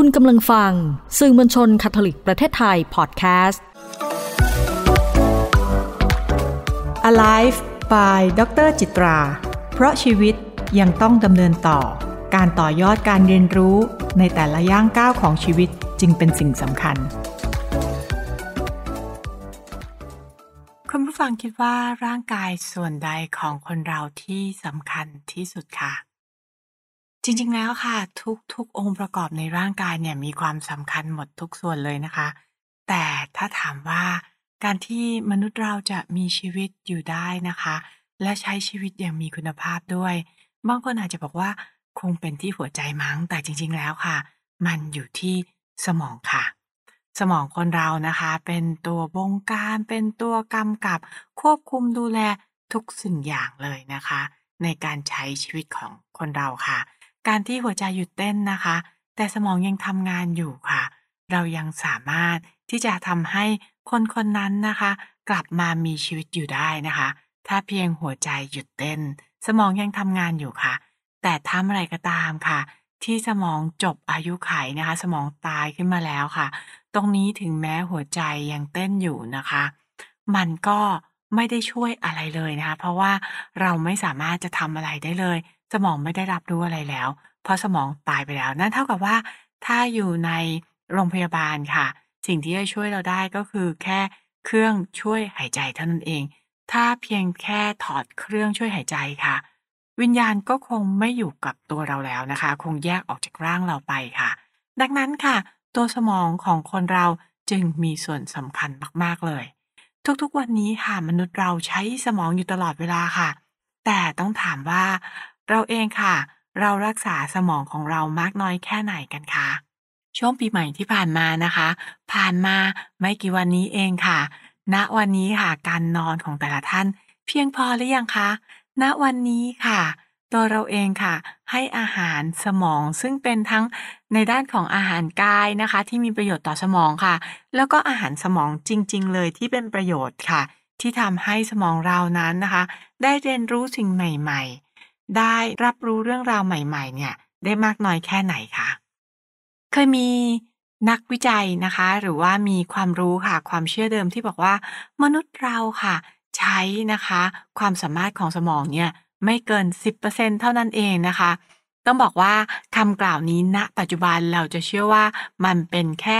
คุณกำลังฟัง สื่อมวลชนคาทอลิกประเทศไทยพอดแคสต์ Alive by ดรจิตรา เพราะชีวิตยังต้องดำเนินต่อ การต่อยอดการเรียนรู้ในแต่ละย่างก้าวของชีวิตจึงเป็นสิ่งสำคัญ คุณผู้ฟังคิดว่าร่างกายส่วนใดของคนเราที่สำคัญที่สุดคะ จริงๆแล้วค่ะ ทุก ๆ องค์ประกอบในร่างกายเนี่ยมีความสำคัญหมดทุกส่วนเลยนะคะ แต่ถ้าถามว่าการที่มนุษย์เราจะมีชีวิตอยู่ได้นะคะ และใช้ชีวิตอย่างมีคุณภาพด้วย บางคนอาจจะบอกว่าคงเป็นที่หัวใจมั้งแต่จริง ๆ แล้วค่ะ มันอยู่ที่สมองค่ะ สมองคนเรานะคะ เป็นตัวบงการเป็นตัวกำกับ ควบคุมดูแลทุกสิ่งอย่างเลยนะคะ ในการใช้ชีวิตของคนเราค่ะ การที่หัวใจหยุดเต้นนะคะ แต่สมองยังทำงานอยู่ค่ะ เรายังสามารถที่จะทำให้คนคนนั้นนะคะ กลับมามีชีวิตอยู่ได้นะคะ ถ้าเพียงหัวใจหยุดเต้น สมองยังทำงานอยู่ค่ะ แต่ถ้าอะไรก็ตามค่ะ ที่สมองจบอายุไขนะคะ สมองตายขึ้นมาแล้วค่ะ ตรงนี้ถึงแม้หัวใจยังเต้นอยู่นะคะ มันก็ไม่ได้ช่วยอะไรเลยนะคะ เพราะว่าเราไม่สามารถจะทำอะไรได้เลย สมองไม่ได้รับรู้อะไรแล้ว เพราะสมองตายไปแล้ว นั่นเท่ากับว่า ถ้าอยู่ในโรงพยาบาลค่ะ สิ่งที่จะช่วยเราได้ก็คือแค่เครื่องช่วยหายใจเท่านั้นเอง ถ้าเพียงแค่ถอดเครื่องช่วยหายใจค่ะ วิญญาณก็คงไม่อยู่กับตัวเราแล้วนะคะ คงแยกออกจากร่างเราไปค่ะ ดังนั้นค่ะ ตัวสมองของคนเราจึงมีส่วนสำคัญมากๆเลย ทุกๆวันนี้ค่ะมนุษย์เราใช้สมองอยู่ตลอดเวลาค่ะ แต่ต้องถามว่า เราเองค่ะ เรารักษาสมองของเรามากน้อยแค่ไหนกันคะช่วงปีใหม่ที่ผ่านมานะคะ ผ่านมาไม่กี่วันนี้เองค่ะ ณวันนี้ค่ะการนอนของแต่ละท่าน เพียงพอหรือยังคะ ณวันนี้ค่ะ ตัวเราเองค่ะ ให้อาหารสมองซึ่งเป็นทั้งในด้านของอาหารกายนะคะ ที่มีประโยชน์ต่อสมองค่ะ แล้วก็อาหารสมองจริง ๆ เลยที่เป็นประโยชน์ค่ะ ที่ทำให้สมองเรานั้นนะคะ ได้เรียนรู้สิ่งใหม่ ๆ ได้รับรู้เรื่องราวใหม่ ๆ เนี่ย ได้มากน้อยแค่ไหนคะเคยมีนักวิจัยนะคะ หรือว่ามีความรู้ค่ะ ความเชื่อเดิมที่บอกว่า มนุษย์เราค่ะ ใช้นะคะ ความสามารถของสมองเนี่ย ไม่เกิน 10%เท่านั้นเองนะคะ ต้องบอกว่าคำกล่าวนี้ณปัจจุบันเราจะเชื่อว่ามันเป็นแค่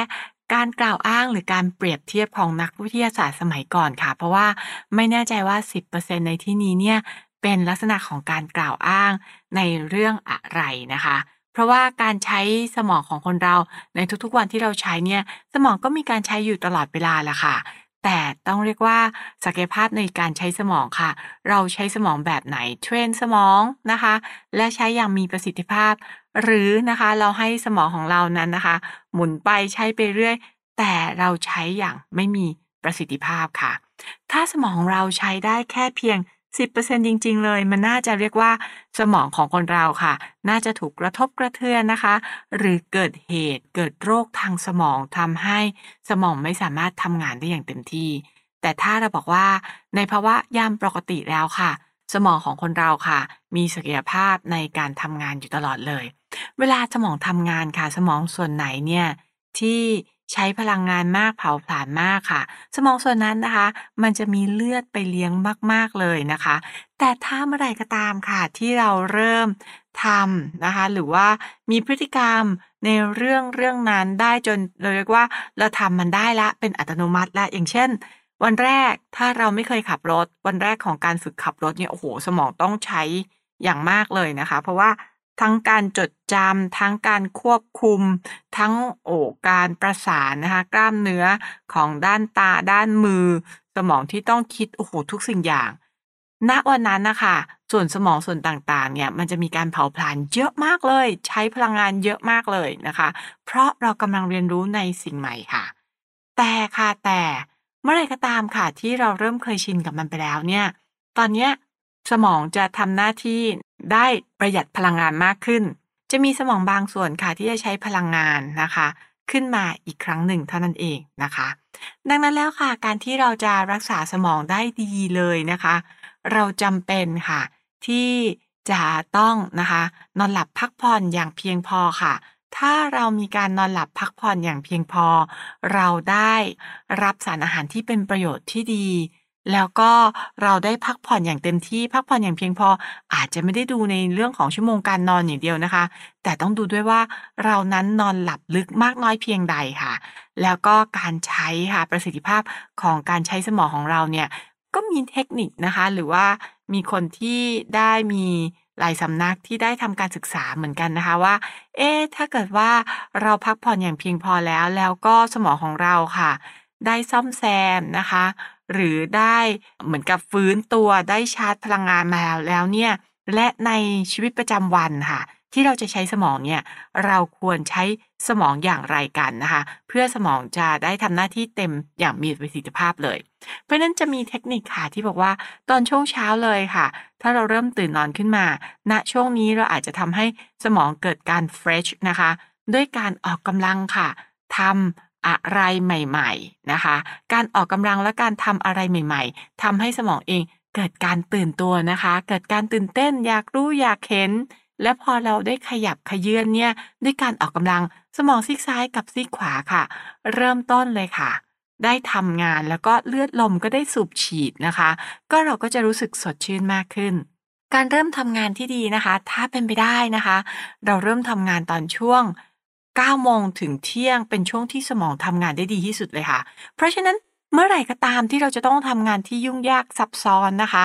การกล่าวอ้างหรือการเปรียบเทียบของนักวิทยาศาสตร์สมัยก่อนค่ะ เพราะว่าไม่แน่ใจว่า 10%ในที่นี้เนี่ย เป็นลักษณะของการกล่าวอ้างในเรื่องอะไรนะคะ เพราะว่าการใช้สมองของคนเราในทุกๆวันที่เราใช้เนี่ยสมองก็มีการใช้อยู่ตลอดเวลาแหละค่ะ แต่ต้องเรียกว่าศักยภาพในการใช้สมองค่ะ เราใช้สมองแบบไหน train สมองนะคะ และใช้อย่างมีประสิทธิภาพ หรือนะคะเราให้สมองของเรานั้นนะคะ หมุนไปใช้ไปเรื่อย แต่เราใช้อย่างไม่มีประสิทธิภาพค่ะ ถ้าสมองเราใช้ได้แค่เพียง 10%จริง ๆ เลย มันน่าจะเรียกว่าสมองของคนเราค่ะ น่าจะถูกกระทบกระเทือนนะคะ หรือเกิดเหตุเกิดโรคทางสมองทำให้สมองไม่สามารถทำงานได้อย่างเต็มที่ แต่ถ้าเราบอกว่า ในภาวะยามปกติแล้วค่ะ สมองของคนเราค่ะ มีศักยภาพในการทำงานอยู่ตลอดเลย เวลาสมองทำงานค่ะ สมองส่วนไหนเนี่ยที่ ใช้พลังงานมากเผาผลาญมากค่ะ สมองส่วนนั้นนะคะ มันจะมีเลือดไปเลี้ยงมาก ๆ เลยนะคะ แต่ถ้าเมื่อไรก็ตามค่ะ ที่เราเริ่มทำนะคะ หรือว่ามีพฤติกรรมในเรื่องเรื่องนั้นได้จนเราเรียกว่าเราทำมันได้ละเป็นอัตโนมัติละอย่างเช่น วันแรกถ้าเราไม่เคยขับรถ วันแรกของการฝึกขับรถเนี่ยโอ้โห สมองต้องใช้อย่างมากเลยนะคะ เพราะว่า ทั้งการจดจำทั้งการควบคุม ทั้งโอการประสานนะคะกล้ามเนื้อของด้านตาด้านมือ สมองที่ต้องคิดโอ้โหทุกสิ่งอย่าง ณวันนั้นนะคะส่วนสมองส่วนต่างๆ เนี่ยมันจะมีการเผาผลาญเยอะมากเลย ใช้พลังงานเยอะมากเลยนะคะ เพราะเรากำลังเรียนรู้ในสิ่งใหม่ค่ะ แต่ค่ะแต่เมื่อไรก็ตามค่ะที่เราเริ่มเคยชินกับมันไปแล้วเนี่ย ตอนเนี้ย สมองจะทำหน้าที่ได้ประหยัดพลังงานมากขึ้น จะมีสมองบางส่วนค่ะที่จะใช้พลังงานนะคะ ขึ้นมาอีกครั้งหนึ่งเท่านั้นเองนะคะ ดังนั้นแล้วค่ะการที่เราจะรักษาสมองได้ดีเลยนะคะ เราจำเป็นค่ะ ที่จะต้องนะคะ นอนหลับพักผ่อนอย่างเพียงพอค่ะถ้าเรามีการนอนหลับพักผ่อนอย่างเพียงพอ เราได้รับสารอาหารที่เป็นประโยชน์ที่ดี แล้วก็เราได้พักผ่อนอย่างเต็มที่พักผ่อนอย่างเพียงพอ อาจจะไม่ได้ดูในเรื่องของชั่วโมงการนอนอย่างเดียวนะคะ แต่ต้องดูด้วยว่าเรานั้นนอนหลับลึกมากน้อยเพียงใดค่ะ แล้วก็การใช้ค่ะประสิทธิภาพของการใช้สมองของเราเนี่ยก็มีเทคนิคนะคะ หรือว่ามีคนที่ได้มีหลายสำนักที่ได้ทำการศึกษาเหมือนกันนะคะว่า เอ๊ะถ้าเกิดว่าเราพักผ่อนอย่างเพียงพอแล้ว แล้วก็สมองของเราค่ะ ได้ซ่อมแซมนะคะ หรือได้เหมือนกับฟื้นตัวได้ชาร์จพลังงานมาแล้วเนี่ยและในชีวิตประจำวันค่ะ ที่เราจะใช้สมองเนี่ยเราควรใช้สมองอย่างไรกันนะคะ เพื่อสมองจะได้ทำหน้าที่เต็มอย่างมีประสิทธิภาพเลย เพราะนั้นจะมีเทคนิคค่ะที่บอกว่าตอนช่วงเช้าเลยค่ะ ถ้าเราเริ่มตื่นนอนขึ้นมาณช่วงนี้เราอาจจะทำให้สมองเกิดการ fresh นะคะ ด้วยการออกกำลังค่ะทำ อะไรใหม่ๆนะคะ การออกกำลังและการทำอะไรใหม่ ๆทำให้สมองเองเกิดการตื่นตัวนะคะ เกิดการตื่นเต้นอยากรู้อยากเห็น และพอเราได้ขยับขยื่นเนี่ยด้วยการออกกำลังสมองซีกซ้ายกับซีกขวาค่ะ เริ่มต้นเลยค่ะ ได้ทำงานแล้วก็เลือดลมก็ได้สูบฉีดนะคะ ก็เราก็จะรู้สึกสดชื่นมากขึ้นการเริ่มทำงานที่ดีนะคะ ถ้าเป็นไปได้นะคะ เราเริ่มทำงานตอนช่วง 9โมงถึงเที่ยงเป็นช่วงที่สมองทำงานได้ดีที่สุดเลยค่ะ เพราะฉะนั้นเมื่อไหร่ก็ตามที่เราจะต้องทำงานที่ยุ่งยากซับซ้อนนะคะ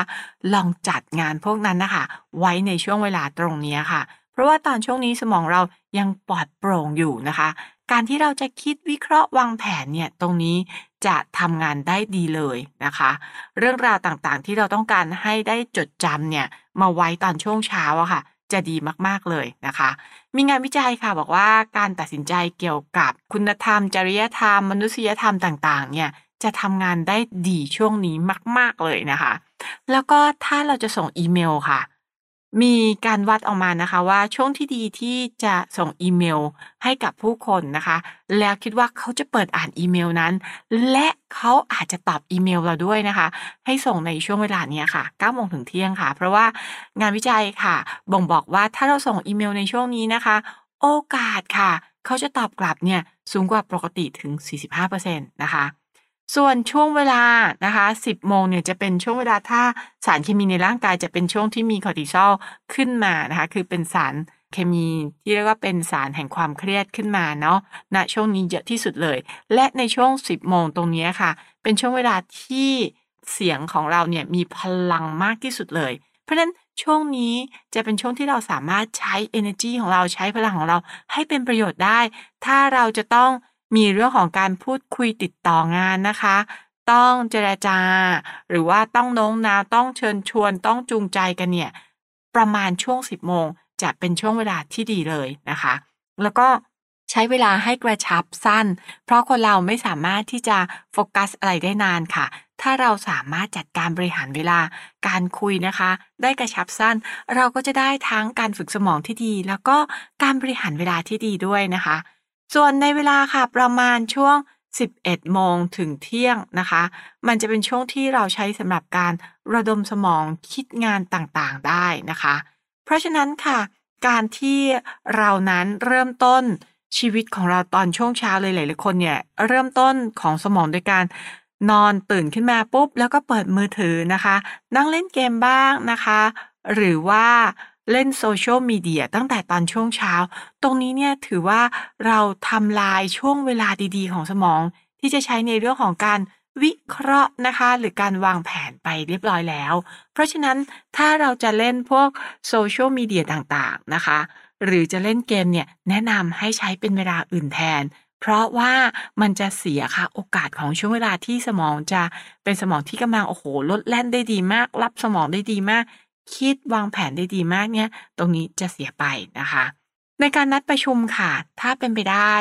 ลองจัดงานพวกนั้นนะคะ ไว้ในช่วงเวลาตรงนี้ค่ะ เพราะว่าตอนช่วงนี้สมองเรายังปลอดโปร่งอยู่นะคะ การที่เราจะคิดวิเคราะห์วางแผนเนี่ยตรงนี้จะทำงานได้ดีเลยนะคะ เรื่องราวต่างๆที่เราต้องการให้ได้จดจำเนี่ยมาไว้ตอนช่วงเช้าอะค่ะ จะดีมาก ๆ เลยนะคะ มีงานวิจัยค่ะบอกว่าการตัดสินใจเกี่ยวกับคุณธรรม จริยธรรม มนุษยธรรมต่างๆ เนี่ยจะทำงานได้ดีช่วงนี้มาก ๆ เลยนะคะ แล้วก็ถ้าเราจะส่งอีเมลค่ะ มีการวัดออกมานะคะว่าช่วงที่ดีที่จะส่งอีเมลให้กับผู้คนนะคะ แล้วคิดว่าเขาจะเปิดอ่านอีเมลนั้น และเขาอาจจะตอบอีเมลเราด้วยนะคะ ให้ส่งในช่วงเวลานี้ค่ะ9โมงถึงเที่ยงค่ะ เพราะว่างานวิจัยค่ะ บ่งบอกว่าถ้าเราส่งอีเมลในช่วงนี้นะคะ โอกาสค่ะ เขาจะตอบกลับเนี่ยสูงกว่าปกติถึง 45%นะคะ ส่วนช่วงเวลานะคะ 10 โมงเนี่ยจะเป็นช่วงเวลาถ้าสารเคมีในร่างกายจะเป็นช่วงที่มีคอร์ติซอลขึ้นมานะคะ คือเป็นสารเคมีที่เรียกว่าเป็นสารแห่งความเครียดขึ้นมาเนาะณช่วงนี้เยอะที่สุดเลย และในช่วง 10 โมงตรงนี้ค่ะ เป็นช่วงเวลาที่เสียงของเราเนี่ยมีพลังมากที่สุดเลย เพราะฉะนั้นช่วงนี้จะเป็นช่วงที่เราสามารถใช้ energy ของเราใช้พลังของเราให้เป็นประโยชน์ได้ ถ้าเราจะต้อง มีเรื่องของการพูดคุยติดต่องานนะคะ ต้องเจรจา หรือว่าต้องโน้มน้าวต้องเชิญชวนต้องจูงใจกันเนี่ย ประมาณช่วง 10โมงจะเป็นช่วงเวลาที่ดีเลยนะคะ แล้วก็ใช้เวลาให้กระชับสั้น เพราะคนเราไม่สามารถที่จะโฟกัสอะไรได้นานค่ะ ถ้าเราสามารถจัดการบริหารเวลาการคุยนะคะ ได้กระชับสั้น เราก็จะได้ทั้งการฝึกสมองที่ดี แล้วก็การบริหารเวลาที่ดีด้วยนะคะ ส่วนในเวลาค่ะประมาณช่วง 11 โมงถึงเที่ยงนะคะ มันจะเป็นช่วงที่เราใช้สำหรับการระดมสมองคิดงานต่างๆได้นะคะ เพราะฉะนั้นค่ะ การที่เรานั้นเริ่มต้นชีวิตของเราตอนช่วงเช้าเลยหลายๆคนเนี่ยเริ่มต้นของสมองโดยการนอนตื่นขึ้นมาปุ๊บ แล้วก็เปิดมือถือนะคะ นั่งเล่นเกมบ้างนะคะ หรือว่า เล่นโซเชียลมีเดียตั้งแต่ตอนช่วงเช้า ตรงนี้เนี่ยถือว่าเราทำลายช่วงเวลาดีๆ ของสมอง ที่จะใช้ในเรื่องของการวิเคราะห์นะคะ หรือการวางแผนไปเรียบร้อยแล้ว เพราะฉะนั้นถ้าเราจะเล่นพวกโซเชียลมีเดียต่างๆนะคะ หรือจะเล่นเกมเนี่ยแนะนำให้ใช้เป็นเวลาอื่นแทน เพราะว่ามันจะเสียค่ะโอกาสของช่วงเวลาที่สมองจะเป็นสมองที่กำลังโอ้โหลดแล่นได้ดีมาก รับสมองได้ดีมาก คิดวางแผนได้ดีมากเนี่ย ตรงนี้จะเสียไปนะคะ ในการนัดประชุมค่ะ ถ้าเป็นไปได้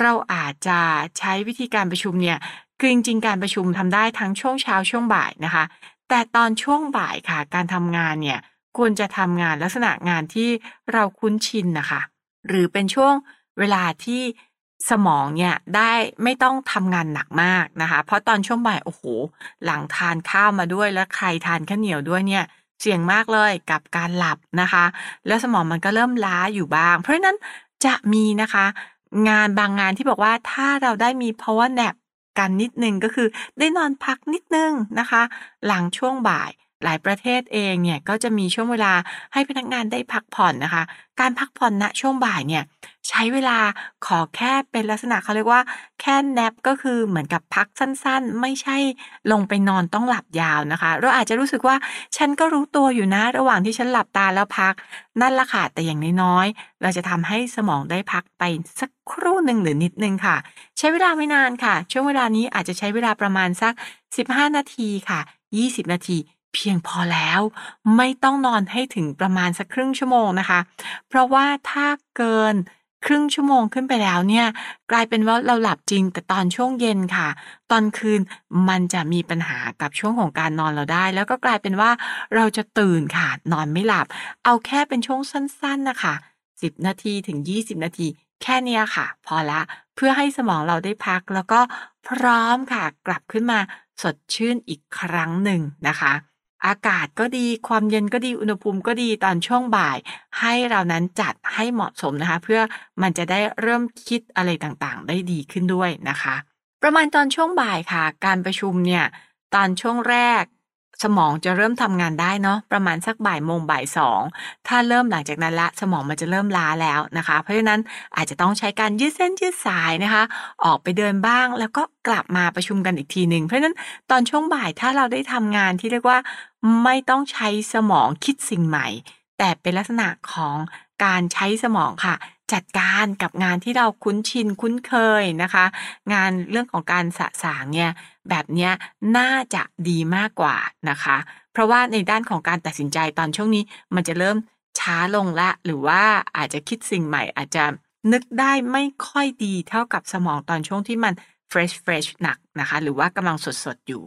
เราอาจจะใช้วิธีการประชุมเนี่ยคือจริงๆการประชุมทำได้ทั้งช่วงเช้าช่วงบ่ายนะคะ แต่ตอนช่วงบ่ายค่ะ การทำงานเนี่ยควรจะทำงานลักษณะงานที่เราคุ้นชินนะคะ หรือเป็นช่วงเวลาที่สมองเนี่ยได้ไม่ต้องทำงานหนักมากนะคะ เพราะตอนช่วงบ่ายโอ้โห หลังทานข้าวมาด้วยแล้วใครทานข้าวเหนียวด้วยเนี่ย เสี่ยงมากเลยกับการหลับนะคะ แล้วสมองมันก็เริ่มล้าอยู่บ้าง เพราะฉะนั้นจะมีนะคะ งานบางงานที่บอกว่าถ้าเราได้มี power nap กันนิดนึงก็คือได้นอนพักนิดนึงนะคะ หลังช่วงบ่าย หลายประเทศเองเนี่ยก็จะมีช่วงเวลาให้พนักงานได้พักผ่อนนะคะ การพักผ่อนณช่วงบ่ายเนี่ยใช้เวลาขอแค่เป็นลักษณะเขาเรียกว่า แค่แนปก็คือเหมือนกับพักสั้นๆ ไม่ใช่ลงไปนอนต้องหลับยาวนะคะ เราอาจจะรู้สึกว่าฉันก็รู้ตัวอยู่นะระหว่างที่ฉันหลับตาแล้วพัก นั่นละค่ะแต่อย่างน้อยๆเราจะทำให้สมองได้พักไปสักครู่หนึ่งหรือนิดนึงค่ะ ใช้เวลาไม่นานค่ะ ช่วงเวลานี้อาจจะใช้เวลาประมาณสัก 15 นาทีค่ะ 20 นาที เพียงพอแล้วไม่ต้องนอนให้ถึงประมาณสักครึ่งชั่วโมงนะคะ เพราะว่าถ้าเกินครึ่งชั่วโมงขึ้นไปแล้วเนี่ย กลายเป็นว่าเราหลับจริง แต่ตอนช่วงเย็นค่ะ ตอนคืนมันจะมีปัญหากับช่วงของการนอนเราได้ แล้วก็กลายเป็นว่าเราจะตื่นค่ะ นอนไม่หลับ เอาแค่เป็นช่วงสั้น ๆนะคะ 10 นาทีถึง 20 นาที แค่นี้ค่ะ พอละเพื่อให้สมองเราได้พักแล้วก็พร้อมค่ะ กลับขึ้นมาสดชื่นอีกครั้งหนึ่งนะคะ อากาศก็ดีความเย็นก็ดีอุณหภูมิก็ดีตอนช่วงบ่าย ให้เรานั้นจัดให้เหมาะสมนะคะ เพื่อมันจะได้เริ่มคิดอะไรต่างๆ ได้ดีขึ้นด้วยนะคะ ประมาณตอนช่วงบ่ายค่ะ การประชุมเนี่ยตอนช่วงแรก สมองจะเริ่มทำงานได้เนาะประมาณสักบ่ายโมงบ่ายสองถ้าเริ่มหลังจากนั้นละสมองมันจะเริ่มล้าแล้วนะคะ เพราะฉะนั้นอาจจะต้องใช้การยืดเส้นยืดสายนะคะ ออกไปเดินบ้างแล้วก็กลับมาประชุมกันอีกทีหนึ่งเพราะฉะนั้นตอนช่วงบ่ายถ้าเราได้ทำงานที่เรียกว่าไม่ต้องใช้สมองคิดสิ่งใหม่ แต่เป็นลักษณะของการใช้สมองค่ะจัดการกับงานที่เราคุ้นชินคุ้นเคยนะคะ งานเรื่องของการสะสางเนี่ย แบบนี้น่าจะดีมากกว่านะคะ เพราะว่าในด้านของการตัดสินใจตอนช่วงนี้มันจะเริ่มช้าลงละ หรือว่าอาจจะคิดสิ่งใหม่ อาจจะนึกได้ไม่ค่อยดีเท่ากับสมองตอนช่วงที่มัน fresh fresh หนักนะคะ หรือว่ากำลังสดๆอยู่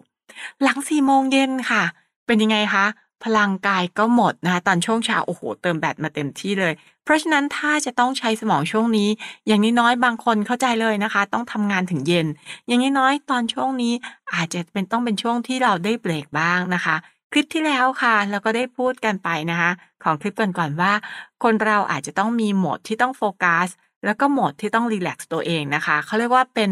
หลังสี่โมงเย็นค่ะ เป็นยังไงคะ พลังกายก็หมดนะคะ ตอนช่วงเช้าโอ้โห เติมแบตมาเต็มที่เลย เพราะฉะนั้นถ้าจะต้องใช้สมองช่วงนี้ อย่างน้อยๆบางคนเข้าใจเลยนะคะ ต้องทำงานถึงเย็น อย่างน้อยๆตอนช่วงนี้อาจจะเป็นต้องเป็นช่วงที่เราได้เบรกบ้างนะคะ คลิปที่แล้วค่ะเราก็ได้พูดกันไปนะคะ ของคลิปก่อนๆว่า คนเราอาจจะต้องมีโหมดที่ต้องโฟกัสแล้วก็โหมดที่ต้อง relax ตัวเองนะคะเขาเรียกว่าเป็น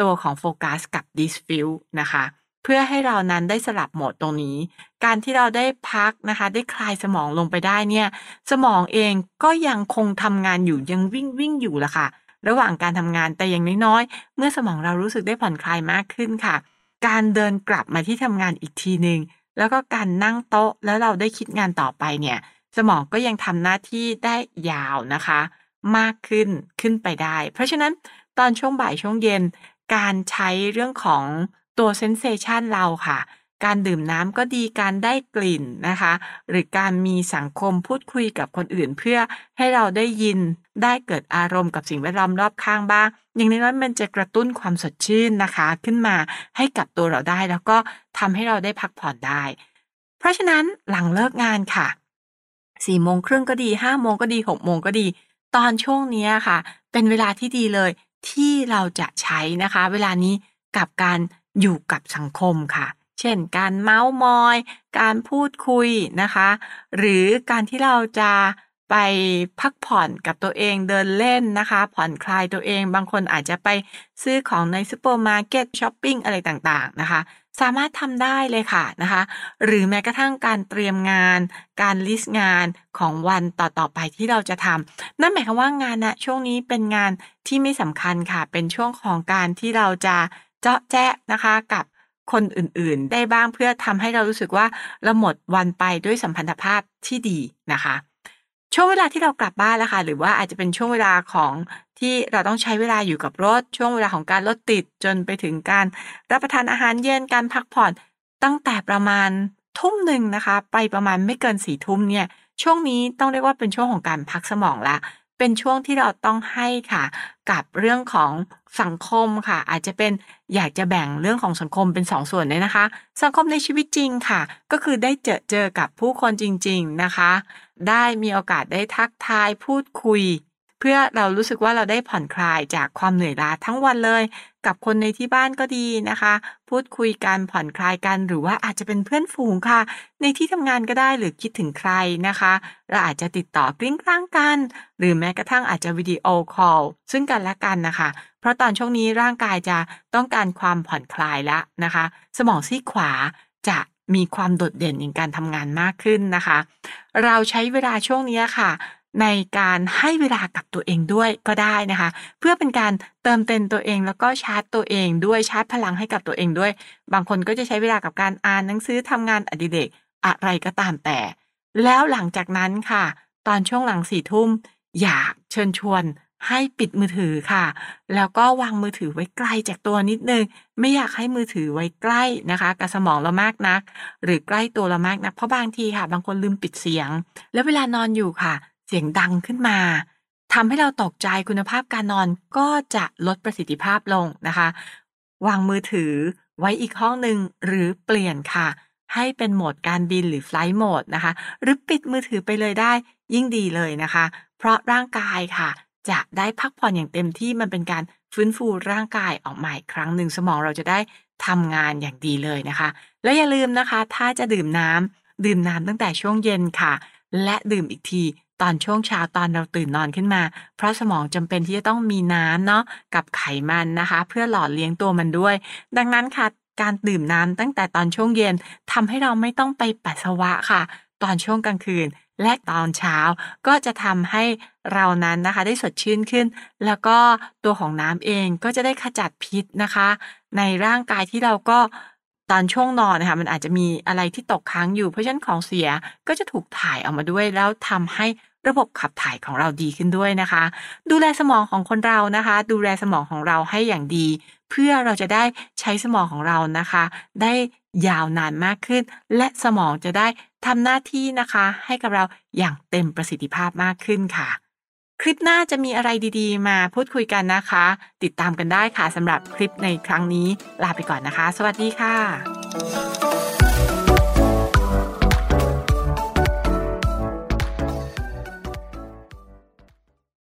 ตัวของโฟกัสกับ diffuse นะคะ เพื่อให้เรานั้นได้สลับโหมดตรงนี้ การที่เราได้พักนะคะ ได้คลายสมองลงไปได้เนี่ย สมองเองก็ยังคงทำงานอยู่ยังวิ่งวิ่งอยู่ละค่ะ ระหว่างการทำงานแต่อย่างน้อยๆเมื่อสมองเรารู้สึกได้ผ่อนคลายมากขึ้นค่ะ การเดินกลับมาที่ทำงานอีกทีหนึ่งแล้วก็การนั่งโต๊ะแล้วเราได้คิดงานต่อไปเนี่ย สมองก็ยังทำหน้าที่ได้ยาวนะคะ มากขึ้นขึ้นไปได้ เพราะฉะนั้นตอนช่วงบ่ายช่วงเย็นการใช้เรื่องของ ตัวเซนเซชันเราค่ะ การดื่มน้ำก็ดีการได้กลิ่นนะคะ หรือการมีสังคมพูดคุยกับคนอื่น เพื่อให้เราได้ยินได้เกิดอารมณ์กับสิ่งแวดล้อมรอบข้างบ้าง อย่างน้อยมันจะกระตุ้นความสดชื่นนะคะ ขึ้นมาให้กับตัวเราได้ แล้วก็ทำให้เราได้พักผ่อนได้ เพราะฉะนั้นหลังเลิกงานค่ะสี่โมงครึ่งก็ดีห้าโมงก็ดีหกโมงก็ดี ตอนช่วงนี้ค่ะ เป็นเวลาที่ดีเลยที่เราจะใช้นะคะ เวลานี้กับการ อยู่กับสังคมค่ะ เช่น การเม้าท์มอย การพูดคุยนะคะ หรือการที่เราจะไปพักผ่อนกับตัวเองเดินเล่นนะคะ ผ่อนคลายตัวเองบางคนอาจจะไปซื้อของในซูเปอร์มาร์เก็ตช้อปปิ้งอะไรต่างๆนะคะ สามารถทำได้เลยค่ะนะคะ หรือแม้กระทั่งการเตรียมงาน การ list งานของวันต่อๆไปที่เราจะทำนั่นหมายความว่างานนะช่วงนี้เป็นงานที่ไม่สำคัญค่ะ เป็นช่วงของการที่เราจะ เจาะแจ๊ะนะคะกับคนอื่นๆ ได้บ้างเพื่อทำให้เรารู้สึกว่าเราหมดวันไปด้วยสัมพันธภาพที่ดีนะคะ ช่วงเวลาที่เรากลับบ้านแล้วค่ะ หรือว่าอาจจะเป็นช่วงเวลาของที่เราต้องใช้เวลาอยู่กับรถ ช่วงเวลาของการรถติดจนไปถึงการรับประทานอาหารเย็นการพักผ่อนตั้งแต่ประมาณทุ่มหนึ่งนะคะ ไปประมาณไม่เกินสี่ทุ่มเนี่ยช่วงนี้ต้องเรียกว่าเป็นช่วงของการพักสมองละ เป็นช่วงที่เราต้องให้ค่ะ กับเรื่องของสังคมค่ะ อาจจะเป็นอยากจะแบ่งเรื่องของสังคมเป็นสองส่วนเลยนะคะ สังคมในชีวิตจริงค่ะ ก็คือได้เจอเจอกับผู้คนจริง ๆนะคะ ได้มีโอกาสได้ทักทายพูดคุย เพื่อเรารู้สึกว่าเราได้ผ่อนคลายจากความเหนื่อยล้าทั้งวันเลย กับคนในที่บ้านก็ดีนะคะ พูดคุยกันผ่อนคลายกันหรือว่าอาจจะเป็นเพื่อนฝูงค่ะ ในที่ทำงานก็ได้หรือคิดถึงใครนะคะ เราอาจจะติดต่อกริ๊งกร๊างกัน หรือแม้กระทั่งอาจจะวิดีโอคอลซึ่งกันและกันนะคะเพราะตอนช่วงนี้ร่างกายจะต้องการความผ่อนคลายแล้วนะคะ สมองซีกขวาจะมีความโดดเด่นในการทำงานมากขึ้นนะคะ เราใช้เวลาช่วงนี้ค่ะ ในการให้เวลากับตัวเองด้วยก็ได้นะคะ เพื่อเป็นการเติมเต็มตัวเองแล้วก็ชาร์จตัวเองด้วยชาร์จพลังให้กับตัวเองด้วย บางคนก็จะใช้เวลากับการอ่านหนังสือทำงานอดิเรกอะไรก็ตามแต่ แล้วหลังจากนั้นค่ะ ตอนช่วงหลังสี่ทุ่มอยากเชิญชวนให้ปิดมือถือค่ะ แล้วก็วางมือถือไว้ไกลจากตัวนิดนึง ไม่อยากให้มือถือไว้ใกล้นะคะ กับสมองเรามากนัก หรือใกล้ตัวเรามากนัก เพราะบางทีค่ะ บางคนลืมปิดเสียง แล้วเวลานอนอยู่ค่ะ สียงดังขึ้นมาทำให้เราตกใจคุณภาพการนอนก็จะลดประสิทธิภาพลงนะคะ วางมือถือไว้อีกห้องหนึ่งหรือเปลี่ยนค่ะ ให้เป็นโหมดการบินหรือ Flight Mode นะคะ หรือปิดมือถือไปเลยได้ยิ่งดีเลยนะคะ เพราะร่างกายค่ะ จะได้พักผ่อนอย่างเต็มที่มันเป็นการฟื้นฟูร่างกายออกมาอีกครั้งหนึ่งสมองเราจะได้ทำงานอย่างดีเลยนะคะ และอย่าลืมนะคะ ถ้าจะดื่มน้ำดื่มน้ำตั้งแต่ช่วงเย็นค่ะ และดื่มอีกที ตอนช่วงเช้าตอนเราตื่นนอนขึ้นมา เพราะสมองจำเป็นที่จะต้องมีน้ำเนาะกับไขมันนะคะ เพื่อหล่อเลี้ยงตัวมันด้วย ดังนั้นค่ะการดื่มน้ำตั้งแต่ตอนช่วงเย็นทำให้เราไม่ต้องไปปัสสาวะค่ะ ตอนช่วงกลางคืนและตอนเช้าก็จะทำให้เรานั้นนะคะได้สดชื่นขึ้น แล้วก็ตัวของน้ำเองก็จะได้ขจัดพิษนะคะ ในร่างกายที่เราก็ตอนช่วงนอนนะคะมันอาจจะมีอะไรที่ตกค้างอยู่เพราะฉะนั้นของเสียก็จะถูกถ่ายออกมาด้วยแล้วทำให้ ระบบขับถ่ายของเราดีขึ้นด้วยนะคะ ดูแลสมองของคนเรานะคะ ดูแลสมองของเราให้อย่างดี เพื่อเราจะได้ใช้สมองของเรานะคะ ได้ยาวนานมากขึ้น และสมองจะได้ทำหน้าที่นะคะ ให้กับเราอย่างเต็มประสิทธิภาพมากขึ้นค่ะ คลิปหน้าจะมีอะไรดีๆ มาพูดคุยกันนะคะ ติดตามกันได้ค่ะสำหรับคลิปในครั้งนี้ ลาไปก่อนนะคะ สวัสดีค่ะ